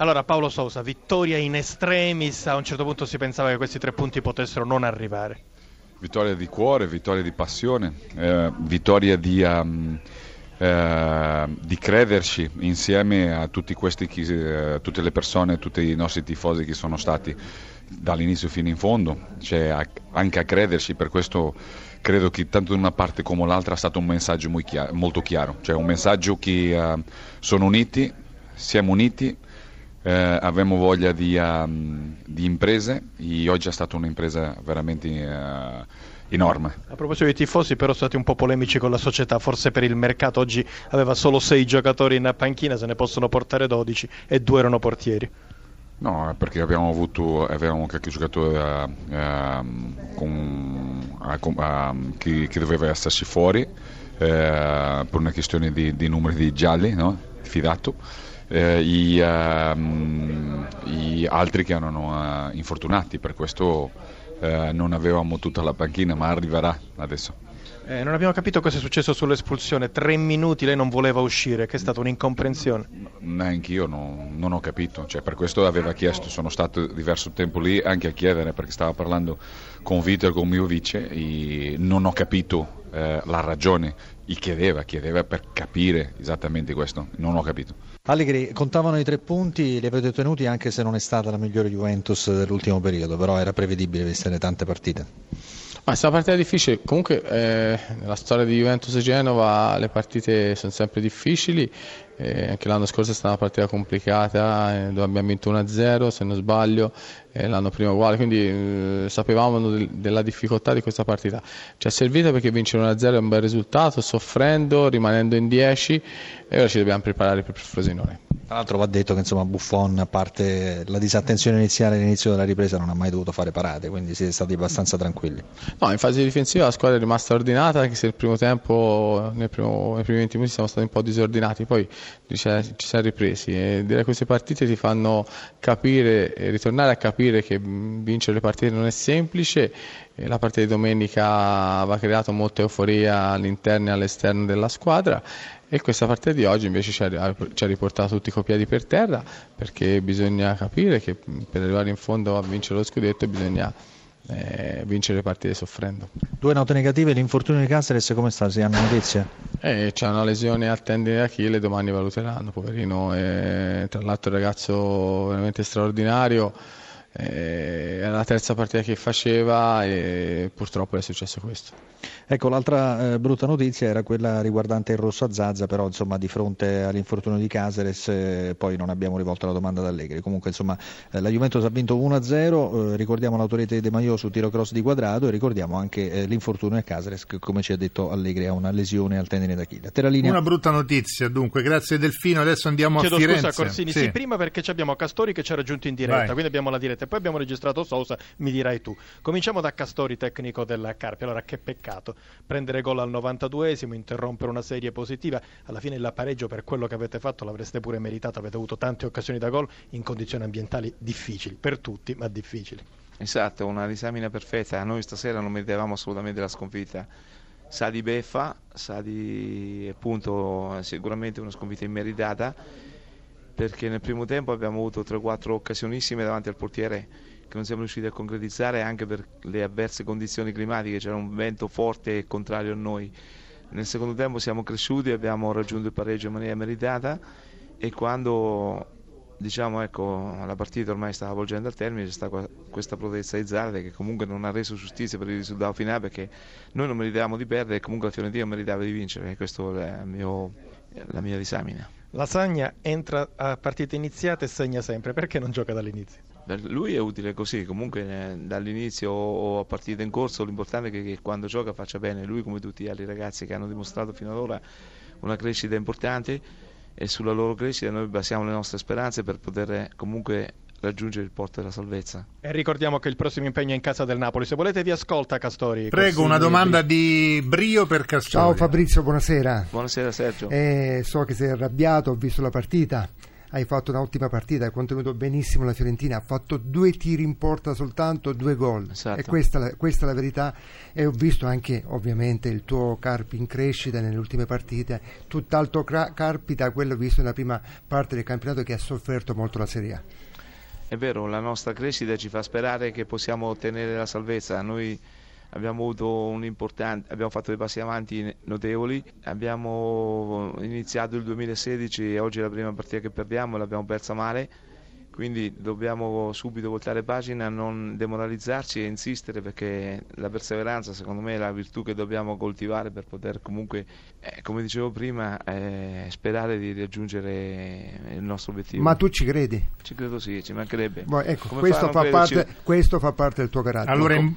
Allora Paolo Sousa, vittoria in estremis, a un certo punto si pensava che questi tre punti potessero non arrivare. Vittoria di cuore, vittoria di passione, eh, vittoria di, um, eh, di, crederci insieme a questi, chi, eh, tutte le persone, tutti i nostri tifosi che sono stati dall'inizio fino in fondo, cioè a, anche a crederci, per questo credo che tanto da una parte come l'altra è stato un messaggio molto chiaro, cioè un messaggio che uh, sono uniti, siamo uniti, eh, avevamo voglia di, um, di, imprese e oggi è stata un'impresa veramente uh, enorme. A proposito dei tifosi, però siete stati un po' polemici con la società, forse per il mercato oggi aveva solo sei giocatori in panchina, se ne possono portare 12 e due erano portieri. No, perché abbiamo avuto avevamo qualche giocatore uh, uh, con, uh, che, che, doveva esserci fuori eh, per una questione di, di numeri di gialli, no? fidato. Eh, i, ehm, i, altri che erano infortunati, per questo non avevamo tutta la panchina, ma arriverà adesso. Eh, non abbiamo capito cosa è successo sull'espulsione. Tre minuti lei non voleva uscire, che è stata un'incomprensione. Neanche io no, non ho capito. Cioè, per questo aveva chiesto, sono stato diverso tempo lì anche a chiedere perché stava parlando con Vito e con mio vice e non ho capito eh, la ragione. Gli chiedeva, chiedeva per capire esattamente questo. Non ho capito. Allegri, contavano i tre punti, li avete ottenuti anche se non è stata la migliore Juventus dell'ultimo periodo, però era prevedibile viste le tante partite. Ma una partita difficile, comunque eh, nella storia di Juventus e Genova le partite sono sempre difficili, eh, anche l'anno scorso è stata una partita complicata eh, dove abbiamo vinto 1-0 se non sbaglio, l'anno prima uguale, quindi eh, sapevamo del, della difficoltà di questa partita. Ci è servita perché vincere 1-0 è un bel risultato, soffrendo, rimanendo in 10 e ora ci dobbiamo preparare per il Frosinone. Tra l'altro va detto che insomma, Buffon, a parte la disattenzione iniziale all'inizio della ripresa, non ha mai dovuto fare parate, quindi siete stati abbastanza tranquilli. No, in fase difensiva la squadra è rimasta ordinata, anche se nel primo tempo, nel primo, nei primi 20 minuti siamo stati un po' disordinati, poi ci siamo ripresi e direi queste partite ti fanno capire e ritornare a capire che vincere le partite non è semplice. La partita di domenica aveva creato molta euforia all'interno e all'esterno della squadra e questa partita di oggi invece ci ha, ci ha riportato tutti coi piedi per terra perché bisogna capire che per arrivare in fondo a vincere lo scudetto bisogna eh, vincere le partite soffrendo. Due note negative, l'infortunio di Caceres come sta? Si hanno notizie? Eh, c'è una lesione al tendine d'Achille, domani valuteranno, poverino, eh, tra l'altro un ragazzo veramente straordinario era la terza partita che faceva e purtroppo è successo questo. Ecco, l'altra eh, brutta notizia era quella riguardante il rosso a Zazza, però insomma di fronte all'infortunio di Caseres eh, poi non abbiamo rivolto la domanda ad Allegri. Comunque insomma eh, la Juventus ha vinto 1-0, eh, ricordiamo l'autorità di De Maio su tiro cross di quadrato e ricordiamo anche eh, l'infortunio di Caseres che come ci ha detto Allegri ha una lesione al tendine d'Achille. Linea... Una brutta notizia dunque, grazie Delfino, adesso andiamo Chiedo a Firenze. Scusa Corsini, sì. sì. prima perché abbiamo Castori che ci ha raggiunto in diretta, Vai. quindi abbiamo la diretta e poi abbiamo registrato Sousa, mi dirai tu. Cominciamo da Castori, tecnico della Carpi. Allora che peccato prendere gol al 92esimo, interrompere una serie positiva, alla fine il pareggio per quello che avete fatto l'avreste pure meritato, avete avuto tante occasioni da gol in condizioni ambientali difficili, per tutti, ma difficili. Esatto, una disamina perfetta, noi stasera non meritavamo assolutamente la sconfitta. Sa di beffa, sa di appunto sicuramente una sconfitta immeritata perché nel primo tempo abbiamo avuto 3-4 occasionissime davanti al portiere che non siamo riusciti a concretizzare anche per le avverse condizioni climatiche, c'era un vento forte e contrario a noi. Nel secondo tempo siamo cresciuti, abbiamo raggiunto il pareggio in maniera meritata e quando diciamo, ecco, la partita ormai stava volgendo al termine, c'è stata questa protesta di Zarte che comunque non ha reso giustizia per il risultato finale perché noi non meritavamo di perdere e comunque la Fiorentina meritava di vincere e questa è la mia disamina. Lasagna entra a partite iniziate e segna sempre, perché non gioca dall'inizio? Lui è utile così, comunque eh, dall'inizio o a partita in corso. L'importante è che, quando gioca faccia bene, lui come tutti gli altri ragazzi che hanno dimostrato fino ad ora una crescita importante. E sulla loro crescita noi basiamo le nostre speranze per poter comunque raggiungere il porto della salvezza. E ricordiamo che il prossimo impegno è in casa del Napoli. Se volete vi ascolta Castori. Prego, una domanda di Brio per Castori. Ciao Fabrizio, buonasera. Buonasera Sergio. Eh, so che sei arrabbiato, ho visto la partita hai fatto un'ottima partita, hai contenuto benissimo la Fiorentina, ha fatto due tiri in porta soltanto, due gol. Esatto. E questa, questa, è la verità. E ho visto anche ovviamente il tuo Carpi in crescita nelle ultime partite, tutt'altro Carpi da quello visto nella prima parte del campionato che ha sofferto molto la Serie A. È vero, la nostra crescita ci fa sperare che possiamo ottenere la salvezza. Noi abbiamo abbiamo fatto dei passi avanti notevoli, abbiamo iniziato il 2016 e oggi è la prima partita che perdiamo l'abbiamo persa male quindi dobbiamo subito voltare pagina, non demoralizzarci e insistere perché la perseveranza secondo me è la virtù che dobbiamo coltivare per poter comunque, eh, come dicevo prima, eh, sperare di raggiungere il nostro obiettivo. Ma tu ci credi? Ci credo sì, ci mancherebbe. Boh, ecco, questo, fa parte, questo, fa parte, del tuo carattere. Allora in,